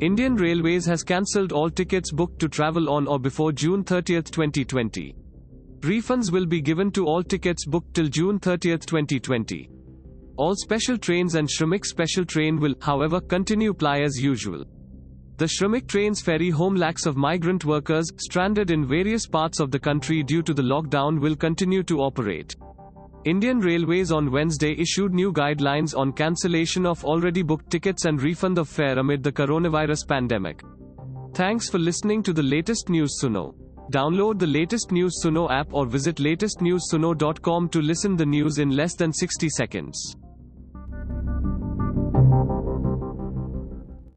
Indian Railways has cancelled all tickets booked to travel on or before June 30, 2020. Refunds will be given to all tickets booked till June 30, 2020. All special trains and Shramik special train will, however, continue ply as usual. The Shramik trains ferry home lakhs of migrant workers stranded in various parts of the country due to the lockdown will continue to operate. Indian Railways on Wednesday issued new guidelines on cancellation of already booked tickets and refund of fare amid the coronavirus pandemic. Thanks for listening to the latest news Suno. Download the latest news Suno app or visit latestnewssuno.com to listen the news in less than 60 seconds.